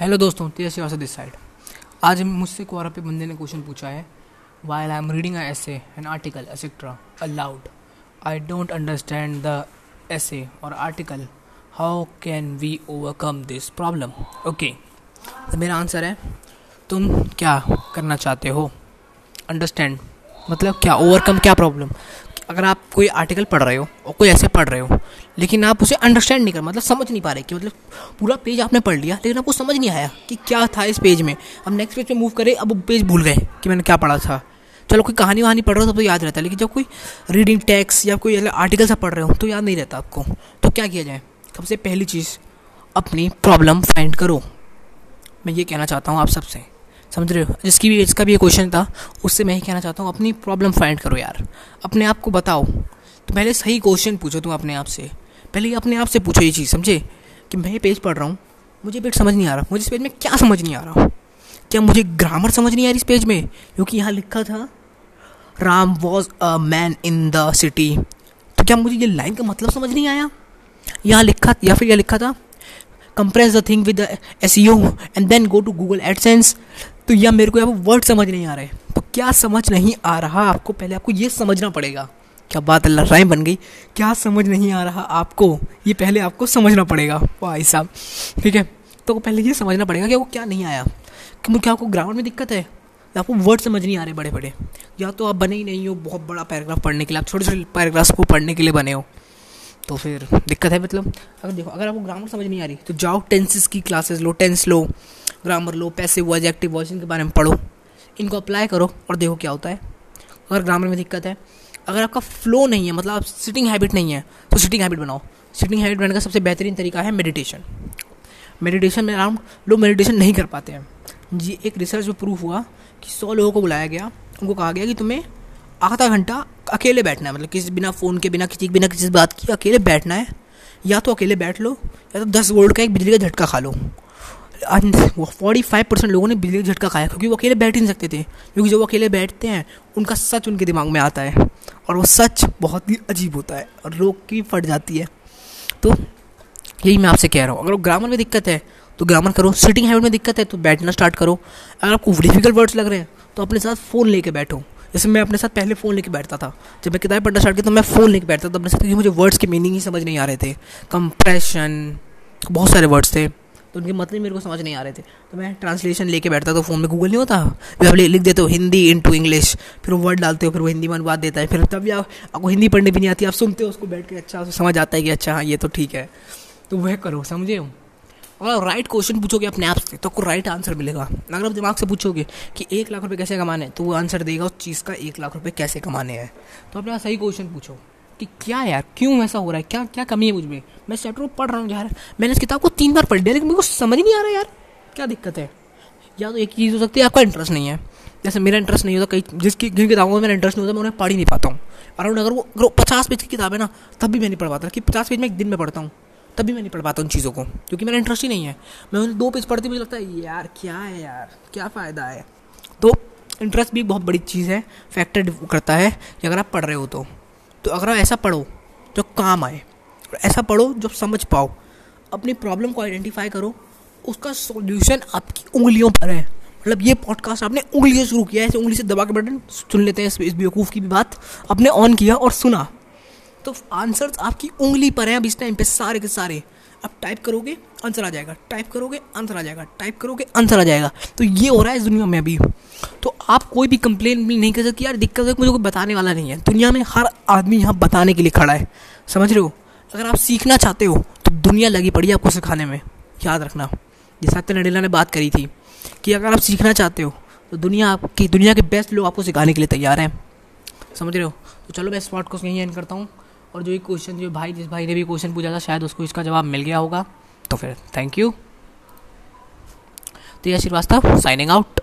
Hello दोस्तों तेज Srivastava this side आज मुझसे कोरा पे बंदे ने क्वेश्चन पूछा है while I am reading a essay an article etcetera aloud I don't understand the essay और article how can we overcome this problem okay तो मेरा आंसर है, तुम क्या करना चाहते हो? अंडरस्टैंड मतलब क्या ओवरकम क्या प्रॉब्लम अगर आप कोई आर्टिकल पढ़ रहे हो और कोई ऐसे पढ़ रहे हो लेकिन आप उसे अंडरस्टैंड नहीं कर मतलब समझ नहीं पा रहे कि मतलब पूरा पेज आपने पढ़ लिया लेकिन आपको समझ नहीं आया कि क्या था इस पेज में। अब नेक्स्ट पेज पे मूव करें अब वो पेज भूल गए कि मैंने क्या पढ़ा था। चलो कोई कहानी वहानी पढ़ रहे हो तो, तो याद रहता है लेकिन जब कोई रीडिंग टैक्स या कोई आर्टिकल सा पढ़ रहे हो तो याद नहीं रहता आपको। तो क्या किया जाए? सबसे पहली चीज़ अपनी प्रॉब्लम फाइंड करो। मैं ये कहना चाहता हूँ आप सबसे। समझ रहे हो? जिसकी भी इसका भी ये क्वेश्चन था, उससे मैं ही कहना चाहता हूँ, अपनी प्रॉब्लम फाइंड करो यार। अपने आप को बताओ। तो पहले सही क्वेश्चन पूछो तुम अपने आप से। पहले अपने आप से पूछो ये चीज़, समझे? कि मैं ये पेज पढ़ रहा हूँ, मुझे पेज समझ नहीं आ रहा। मुझे इस पेज में क्या समझ नहीं आ रहा? क्या मुझे ग्रामर समझ नहीं आ रही इस पेज में? क्योंकि यहाँ लिखा था Ram was a man in the city तो क्या मुझे ये लाइन का मतलब समझ नहीं आया? यहाँ लिखा या फिर यह लिखा था compress the thing with S and then go to Google AdSense तो यह मेरे को यहाँ वर्ड समझ नहीं आ रहे। तो क्या समझ नहीं आ रहा? आपको पहले आपको ये समझना पड़ेगा। क्या बात अल्लाह राय बन गई? क्या समझ नहीं आ रहा आपको? ये पहले आपको समझना पड़ेगा। भाई साहब, ठीक है? तो पहले ये समझना पड़ेगा कि वो क्या नहीं आया। कि क्या आपको ग्रामर में दिक्कत है? आपको वर्ड समझ नहीं आ रहे बड़े बड़े या तो आप बने ही नहीं हो, बहुत बड़ा पैराग्राफ पढ़ने के लिए। आप छोटे छोटे पैराग्राफ्स को पढ़ने के लिए बने हो। तो फिर दिक्कत है मतलब। अगर देखो, अगर आपको ग्रामर समझ नहीं आ रही तो जाओ टेंसेस की क्लासेस लो टेंस लो ग्रामर लो पैसे वॉज़ एक्टिव वॉइस इनके बारे में पढ़ो। इनको अप्लाई करो और देखो क्या होता है। अगर ग्रामर में दिक्कत है, अगर आपका फ्लो नहीं है मतलब आप सिटिंग हैबिट नहीं है तो सिटिंग हैबिट बनाओ। सिटिंग हैबिट बनाने का सबसे बेहतरीन तरीका है मेडिटेशन मेडिटेशन में अराउंड लोग मेडिटेशन नहीं कर पाते हैं। जी एक रिसर्च में प्रूफ हुआ कि सौ लोगों को बुलाया गया, उनको कहा गया कि तुम्हें आधा घंटा अकेले बैठना है मतलब किसी बिना फ़ोन के, बिना किसी बिना किसी बात की अकेले बैठना है। या तो अकेले बैठ लो, या तो दस वोल्ट का एक बिजली का झटका खा लो। फोर्टी फाइव परसेंट लोगों ने बिजली का झटका खाया, क्योंकि वो अकेले बैठ ही नहीं सकते थे। क्योंकि जब वो अकेले बैठते हैं, उनका सच उनके दिमाग में आता है, और वो सच बहुत ही अजीब होता है, और लोग की फट जाती है। तो यही मैं आपसे कह रहा हूँ, अगर ग्रामर में दिक्कत है तो ग्रामर करो सिटिंग हैबिट में दिक्कत है तो बैठना स्टार्ट करो। अगर आपको डिफ़िकल्ट वर्ड्स लग रहे हैं तो अपने साथ फ़ोन लेके बैठो। जैसे मैं अपने साथ पहले फ़ोन लेके बैठता था। जब मैं किताबें पढ़ना स्टार्ट किया तो मैं फ़ोन लेके बैठता था। अपने साथ, क्योंकि मुझे वर्ड्स के मीनिंग ही समझ नहीं आ रहे थे। कंप्रेशन बहुत सारे वर्ड्स थे। तो उनके मतलब मेरे को समझ नहीं आ रहे थे। तो मैं ट्रांसलेशन लेके बैठता तो फ़ोन में गूगल नहीं होता। वे आप लिख देते हो हिंदी इन टू इंग्लिश फिर वो वर्ड डालते हो, फिर वो हिंदी में अनुवाद देता है। फिर तब आप आपको हिंदी पढ़ने भी नहीं आती, आप सुनते हो उसको बैठ के अच्छा समझ आता है कि अच्छा हाँ ये तो ठीक है। तो वह करो, समझे अगर राइट क्वेश्चन पूछोगे अपने आप से तो आपको राइट आंसर मिलेगा। अगर आप दिमाग से पूछोगे कि एक लाख रुपये कैसे कमाने तो वो आंसर देगा उस चीज़ का एक लाख रुपये कैसे कमाने हैं। तो अपना सही क्वेश्चन पूछो कि क्या यार, क्यों ऐसा हो रहा है? क्या क्या कमी है मुझमें? मैं चैप्टर पढ़ रहा हूँ यार। मैंने इस किताब को तीन बार पढ़ लिया लेकिन मेरे को समझ नहीं आ रहा यार। क्या दिक्कत है? या तो एक चीज़ हो सकती है, आपका इंटरेस्ट नहीं है। जैसे मेरा इंटरेस्ट नहीं होता, कई, जिसकी जिन किताबों में मेरा इंटरेस्ट नहीं होता, मैं उन्हें पढ़ ही नहीं पाता हूँ। अराउंड अगर वो, अगर पचास पेज की किताब है ना, तब भी मैं नहीं पढ़ पाता। कि पचास पेज में एक दिन में पढ़ता हूँ। तब भी मैं नहीं पढ़ पाता उन चीज़ों को, क्योंकि मेरा इंटरेस्ट ही नहीं है। मैं उन दो पेज पढ़ते मुझे लगता है, यार, क्या है यार? क्या फ़ायदा है? तो इंटरेस्ट भी बहुत बड़ी चीज़ है फैक्टर करता है कि अगर आप पढ़ रहे हो तो। तो अगर आप ऐसा पढ़ो, जो काम आए ऐसा पढ़ो, जो समझ पाओ, अपनी प्रॉब्लम को आइडेंटिफाई करो, उसका सॉल्यूशन आपकी उंगलियों पर है। मतलब ये पॉडकास्ट आपने उंगली से शुरू किया ऐसे उंगली से दबा के बटन सुन लेते हैं इस बेवकूफ़ की भी बात। आपने ऑन किया और सुना। तो आंसर्स आपकी उंगली पर हैं अब इस टाइम पे सारे के सारे। अब टाइप करोगे आंसर आ जाएगा। टाइप करोगे आंसर आ जाएगा। टाइप करोगे आंसर आ जाएगा। तो ये हो रहा है इस दुनिया में अभी। तो आप कोई भी कंप्लेन भी नहीं कर सकते। यार, दिक्कत है मुझे कोई बताने वाला नहीं है। दुनिया में हर आदमी यहाँ बताने के लिए खड़ा है। समझ रहे हो? अगर आप सीखना चाहते हो तो दुनिया लगी पड़ी है आपको सिखाने में। याद रखना। जैसे सत्य नडेला ने बात करी थी कि अगर आप सीखना चाहते हो तो दुनिया आपकी, दुनिया के बेस्ट लोग आपको सिखाने के लिए तैयार हैं। समझ रहे हो? तो चलो मैं इस को यहीं एंड करता हूँ। और जो एक क्वेश्चन जो भाई, जिस भाई ने भी क्वेश्चन पूछा था, शायद उसको इसका जवाब मिल गया होगा। तो फिर थैंक यू तो यह श्रीवास्तव साइनिंग आउट